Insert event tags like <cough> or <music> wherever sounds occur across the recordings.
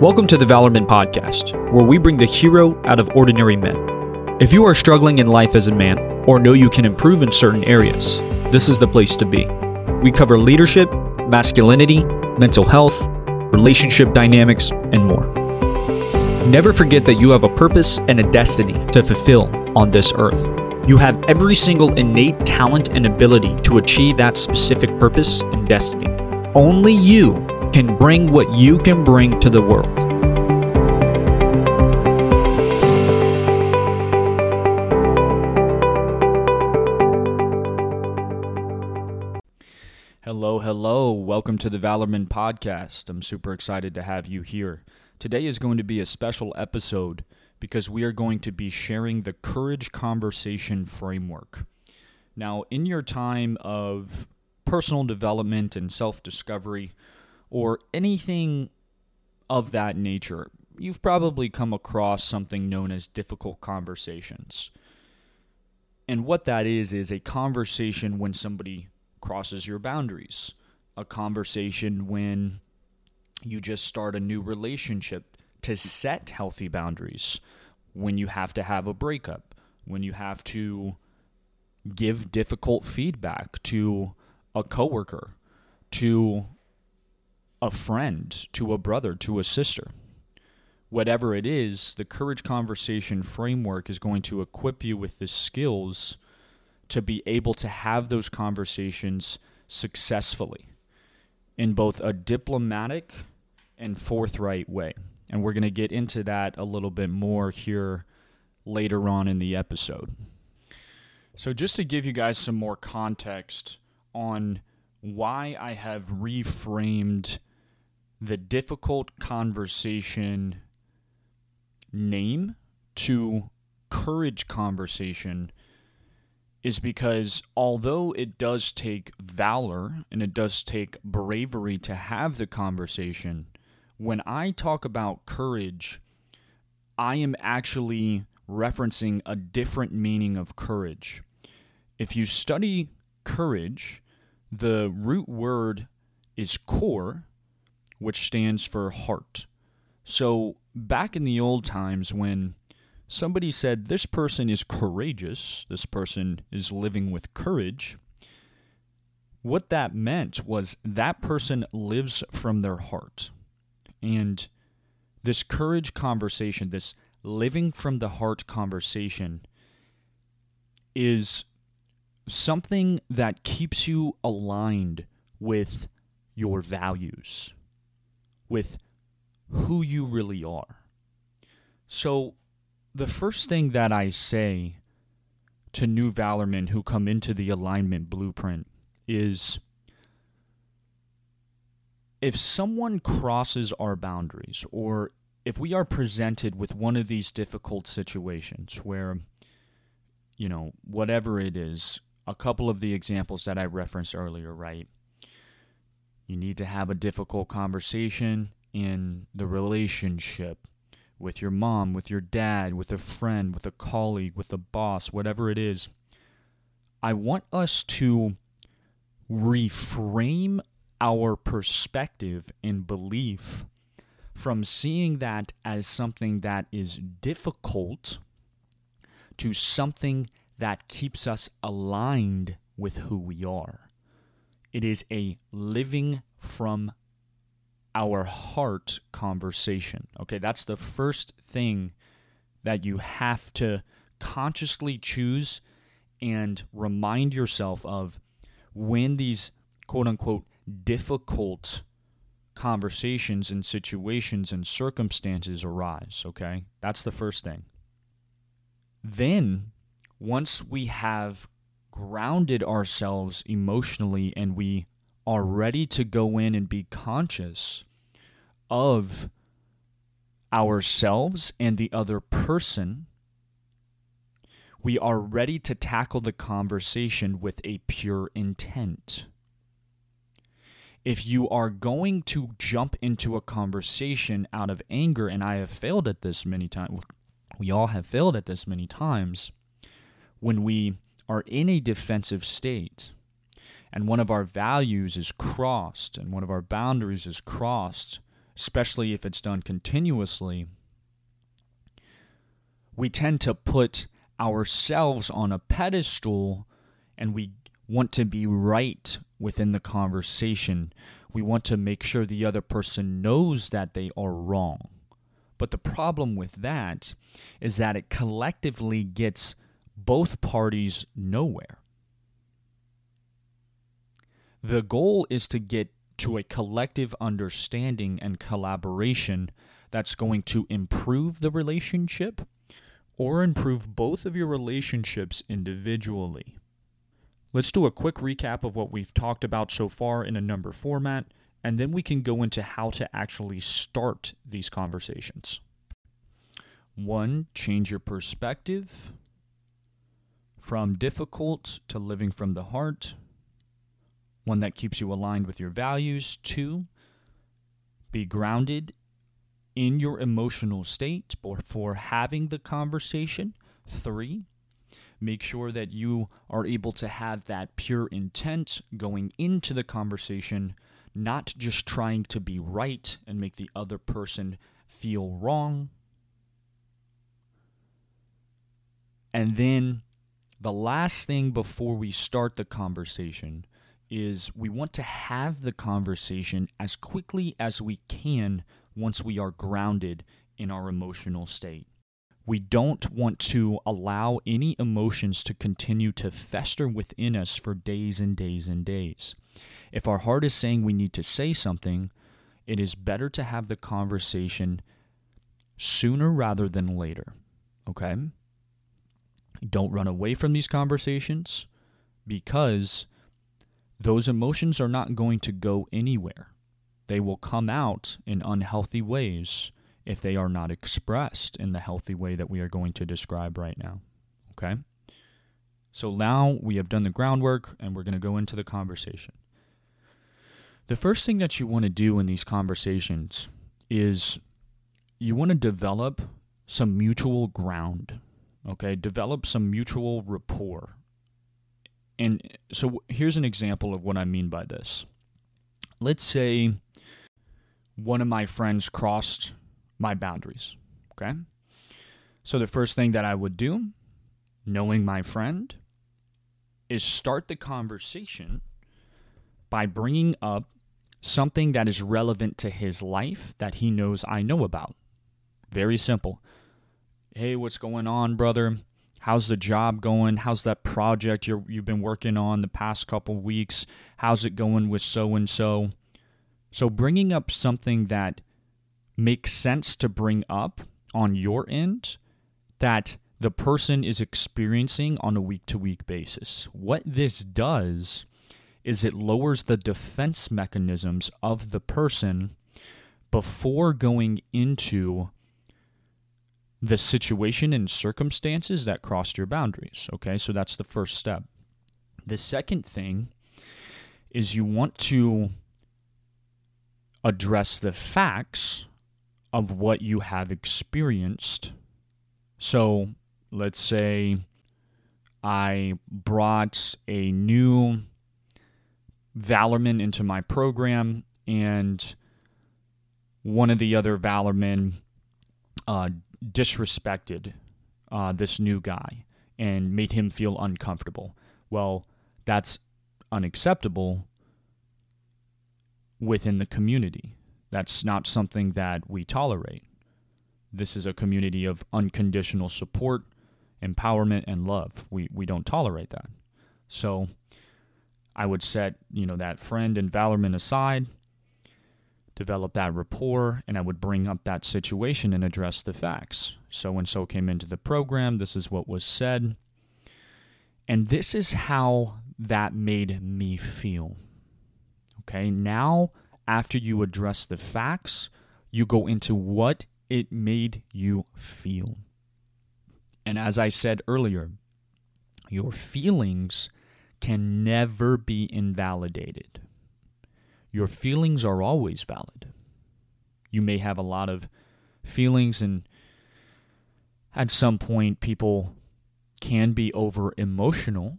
Welcome to the Valorman Podcast, where we bring the hero out of ordinary men. If you are struggling in life as a man, or know you can improve in certain areas, this is the place to be. We cover leadership, masculinity, mental health, relationship dynamics, and more. Never forget that you have a purpose and a destiny to fulfill on this earth. You have every single innate talent and ability to achieve that specific purpose and destiny. Only you can bring what you can bring to the world. Hello, hello. Welcome to the Valorman Podcast. I'm super excited to have you here. Today is going to be a special episode because we are going to be sharing the Courage Conversation Framework. Now, in your time of personal development and self discovery, or anything of that nature, you've probably come across something known as difficult conversations. And what that is, is a conversation when somebody crosses your boundaries, a conversation when you just start a new relationship to set healthy boundaries, when you have to have a breakup, when you have to give difficult feedback to a coworker, to a friend, to a brother, to a sister. Whatever it is, the Courage Conversation framework is going to equip you with the skills to be able to have those conversations successfully in both a diplomatic and forthright way. And we're going to get into that a little bit more here later on in the episode. So, just to give you guys some more context on why I have reframed the difficult conversation name to courage conversation is because although it does take valor and it does take bravery to have the conversation, when I talk about courage, I am actually referencing a different meaning of courage. If you study courage, the root word is core, which stands for heart. So, back in the old times when somebody said, This person is courageous, this person is living with courage, what that meant was that person lives from their heart. And this courage conversation, this living from the heart conversation, is something that keeps you aligned with your values with who you really are. So, the first thing that I say to new Valormen who come into the alignment blueprint is if someone crosses our boundaries or if we are presented with one of these difficult situations where you know whatever it is a couple of the examples that i referenced earlier right you need to have a difficult conversation in the relationship with your mom, with your dad, with a friend, with a colleague, with a boss, whatever it is. I want us to reframe our perspective and belief from seeing that as something that is difficult to something that keeps us aligned with who we are. It is a living from our heart conversation. Okay, that's the first thing that you have to consciously choose and remind yourself of when these quote unquote difficult conversations and situations and circumstances arise. Okay, that's the first thing. Then, once we have grounded ourselves emotionally and we are ready to go in and be conscious of ourselves and the other person, we are ready to tackle the conversation with a pure intent. If you are going to jump into a conversation out of anger, and I have failed at this many times, we all have failed at this many times, when we are in a defensive state and one of our values is crossed and one of our boundaries is crossed especially if it's done continuously, we tend to put ourselves on a pedestal and we want to be right within the conversation. We want to make sure the other person knows that they are wrong. But the problem with that is that it collectively gets both parties nowhere. The goal is to get to a collective understanding and collaboration that's going to improve the relationship or improve both of your relationships individually. Let's do a quick recap of what we've talked about so far in a number format, and then we can go into how to actually start these conversations. One, change your perspective from difficult to living from the heart. One that keeps you aligned with your values. Two, be grounded in your emotional state before having the conversation. Three, make sure that you are able to have that pure intent going into the conversation, not just trying to be right and make the other person feel wrong. And then the last thing before we start the conversation is we want to have the conversation as quickly as we can once we are grounded in our emotional state. We don't want to allow any emotions to continue to fester within us for days and days and days. If our heart is saying we need to say something, it is better to have the conversation sooner rather than later. Okay? Don't run away from these conversations because those emotions are not going to go anywhere. They will come out in unhealthy ways if they are not expressed in the healthy way that we are going to describe right now. Okay? So now we have done the groundwork and we're going to go into the conversation. The first thing that you want to do in these conversations is you want to develop some mutual ground Okay, develop some mutual rapport. And so here's an example of what I mean by this. Let's say one of my friends crossed my boundaries. Okay. So the first thing that I would do, knowing my friend, is start the conversation by bringing up something that is relevant to his life that he knows I know about. Very simple hey, what's going on, brother? How's the job going? How's that project you you've been working on the past couple weeks? How's it going with so and so? So, bringing up something that makes sense to bring up on your end that the person is experiencing on a week to week basis. What this does is it lowers the defense mechanisms of the person before going into the situation and circumstances that crossed your boundaries. Okay, so that's the first step. The second thing is you want to address the facts of what you have experienced. So let's say I brought a new Valorman into my program, and one of the other Valormen uh, disrespected uh, this new guy and made him feel uncomfortable. Well, that's unacceptable within the community. That's not something that we tolerate. This is a community of unconditional support, empowerment, and love. We, we don't tolerate that. So I would set, you know, that friend and Valorman aside develop that rapport, and I would bring up that situation and address the facts. So and so came into the program, this is what was said. And this is how that made me feel. Okay, now after you address the facts, you go into what it made you feel. And as I said earlier, your feelings can never be invalidated your feelings are always valid. You may have a lot of feelings, and at some point, people can be over emotional,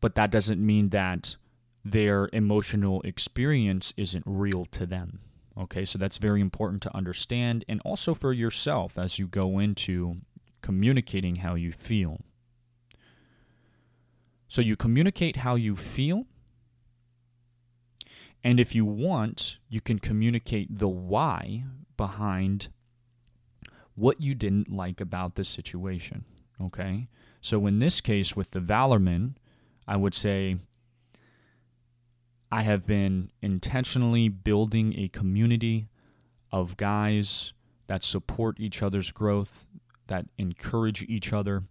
but that doesn't mean that their emotional experience isn't real to them. Okay, so that's very important to understand and also for yourself as you go into communicating how you feel. So you communicate how you feel. And if you want, you can communicate the why behind what you didn't like about the situation. Okay? So in this case, with the Valorman, I would say I have been intentionally building a community of guys that support each other's growth, that encourage each other,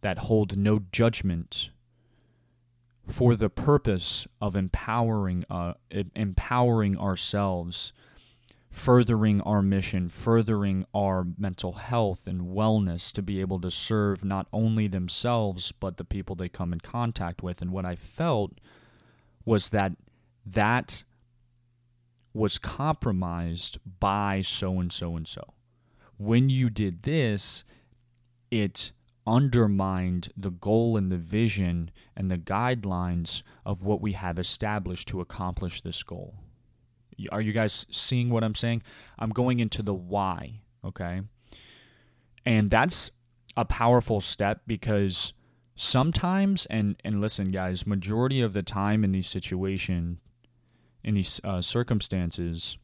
that hold no judgment for the purpose of empowering uh, empowering ourselves furthering our mission furthering our mental health and wellness to be able to serve not only themselves but the people they come in contact with. And what i felt was that that was compromised by so and so and so. When you did this it undermined the goal and the vision and the guidelines of what we have established to accomplish this goal. Are you guys seeing what I'm saying? I'm going into the why, okay? And that's a powerful step because sometimes and and listen guys, majority of the time in these situation in these uh, circumstances,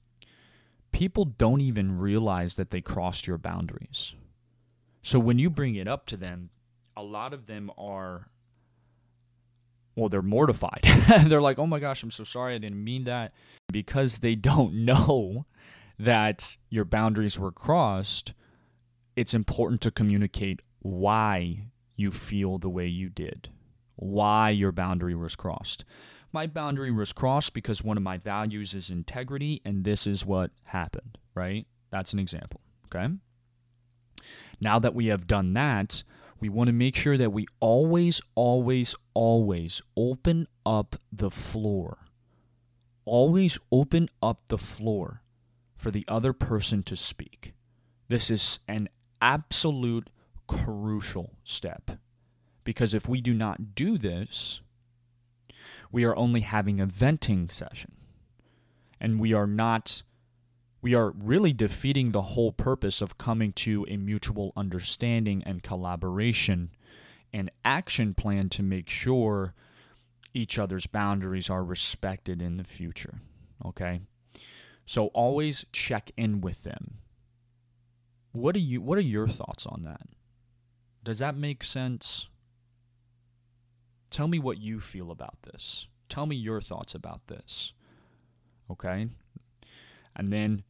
people don't even realize that they crossed your boundaries so when you bring it up to them, a lot of them are well, they're mortified. <laughs> they're like, "Oh my gosh, I'm so sorry. I didn't mean that." Because they don't <laughs> know that your boundaries were crossed, it's important to communicate why you feel the way you did, why your boundary was crossed. My boundary was crossed because one of my values is integrity, and this is what happened, right? That's an example, okay? Now that we have done that, we want to make sure that we always, always, always open up the floor. Always open up the floor for the other person to speak. This is an absolute crucial step. Because if we do not do this, we are only having a venting session. And we are not we are really defeating the whole purpose of coming to a mutual understanding and collaboration and action plan to make sure each other's boundaries are respected in the future. Okay? So always check in with them. What are you what are your thoughts on that? Does that make sense? Tell me what you feel about this. Tell me your thoughts about this. Okay? And then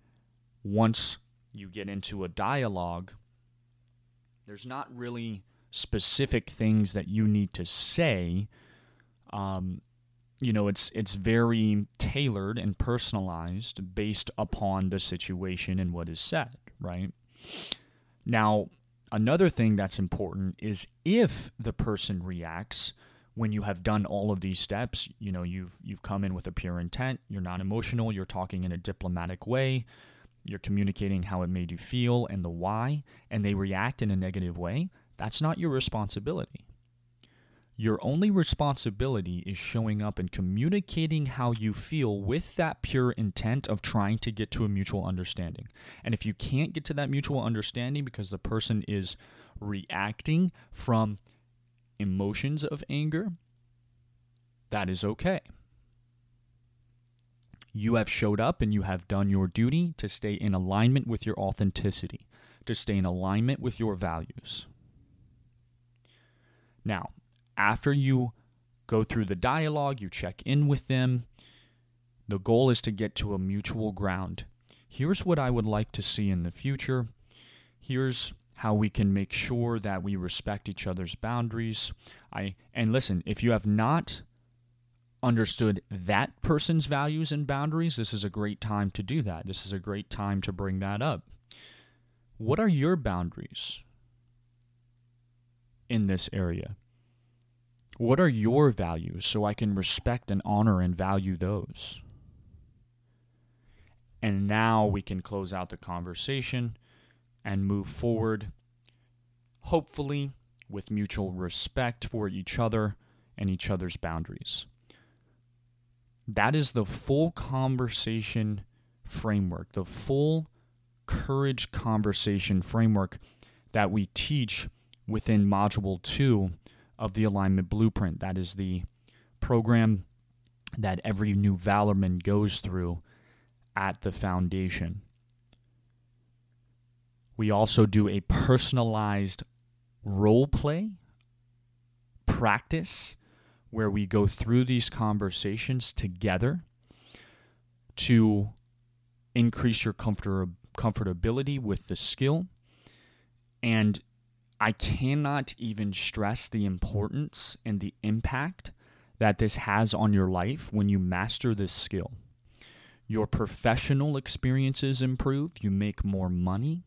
once you get into a dialogue, there's not really specific things that you need to say. Um, you know, it's it's very tailored and personalized based upon the situation and what is said, right? Now, another thing that's important is if the person reacts when you have done all of these steps, you know, you've you've come in with a pure intent, you're not emotional, you're talking in a diplomatic way, you're communicating how it made you feel and the why, and they react in a negative way, that's not your responsibility. Your only responsibility is showing up and communicating how you feel with that pure intent of trying to get to a mutual understanding. And if you can't get to that mutual understanding because the person is reacting from emotions of anger, that is okay. You have showed up and you have done your duty to stay in alignment with your authenticity, to stay in alignment with your values. Now, after you go through the dialogue, you check in with them, the goal is to get to a mutual ground. Here's what I would like to see in the future. Here's how we can make sure that we respect each other's boundaries. I and listen, if you have not understood that person's values and boundaries, this is a great time to do that. This is a great time to bring that up. What are your boundaries in this area? What are your values so I can respect and honor and value those? And now we can close out the conversation and move forward, hopefully with mutual respect for each other and each other's boundaries. That is the full conversation framework, the full courage conversation framework that we teach within Module 2 of the Alignment Blueprint. That is the program that every new Valorman goes through at the foundation. We also do a personalized role play practice where we go through these conversations together to increase your comfort- comfortability with the skill. And I cannot even stress the importance and the impact that this has on your life when you master this skill. Your professional experiences improve, you make more money,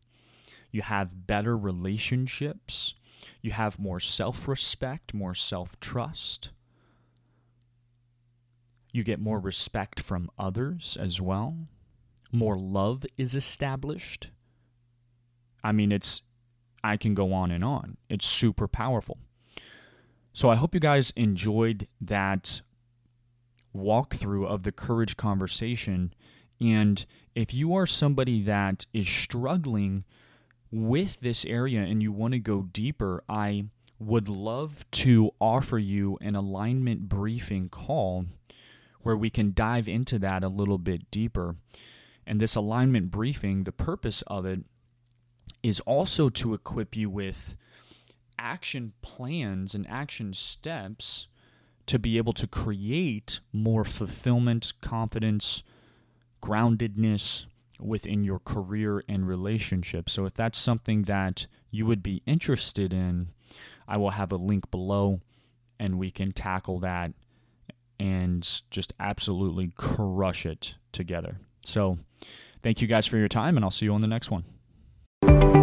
you have better relationships, you have more self respect, more self trust. You get more respect from others as well. More love is established. I mean, it's, I can go on and on. It's super powerful. So I hope you guys enjoyed that walkthrough of the courage conversation. And if you are somebody that is struggling with this area and you want to go deeper, I would love to offer you an alignment briefing call where we can dive into that a little bit deeper. And this alignment briefing, the purpose of it is also to equip you with action plans and action steps to be able to create more fulfillment, confidence, groundedness within your career and relationship. So, if that's something that you would be interested in, I will have a link below and we can tackle that and just absolutely crush it together. So, thank you guys for your time, and I'll see you on the next one.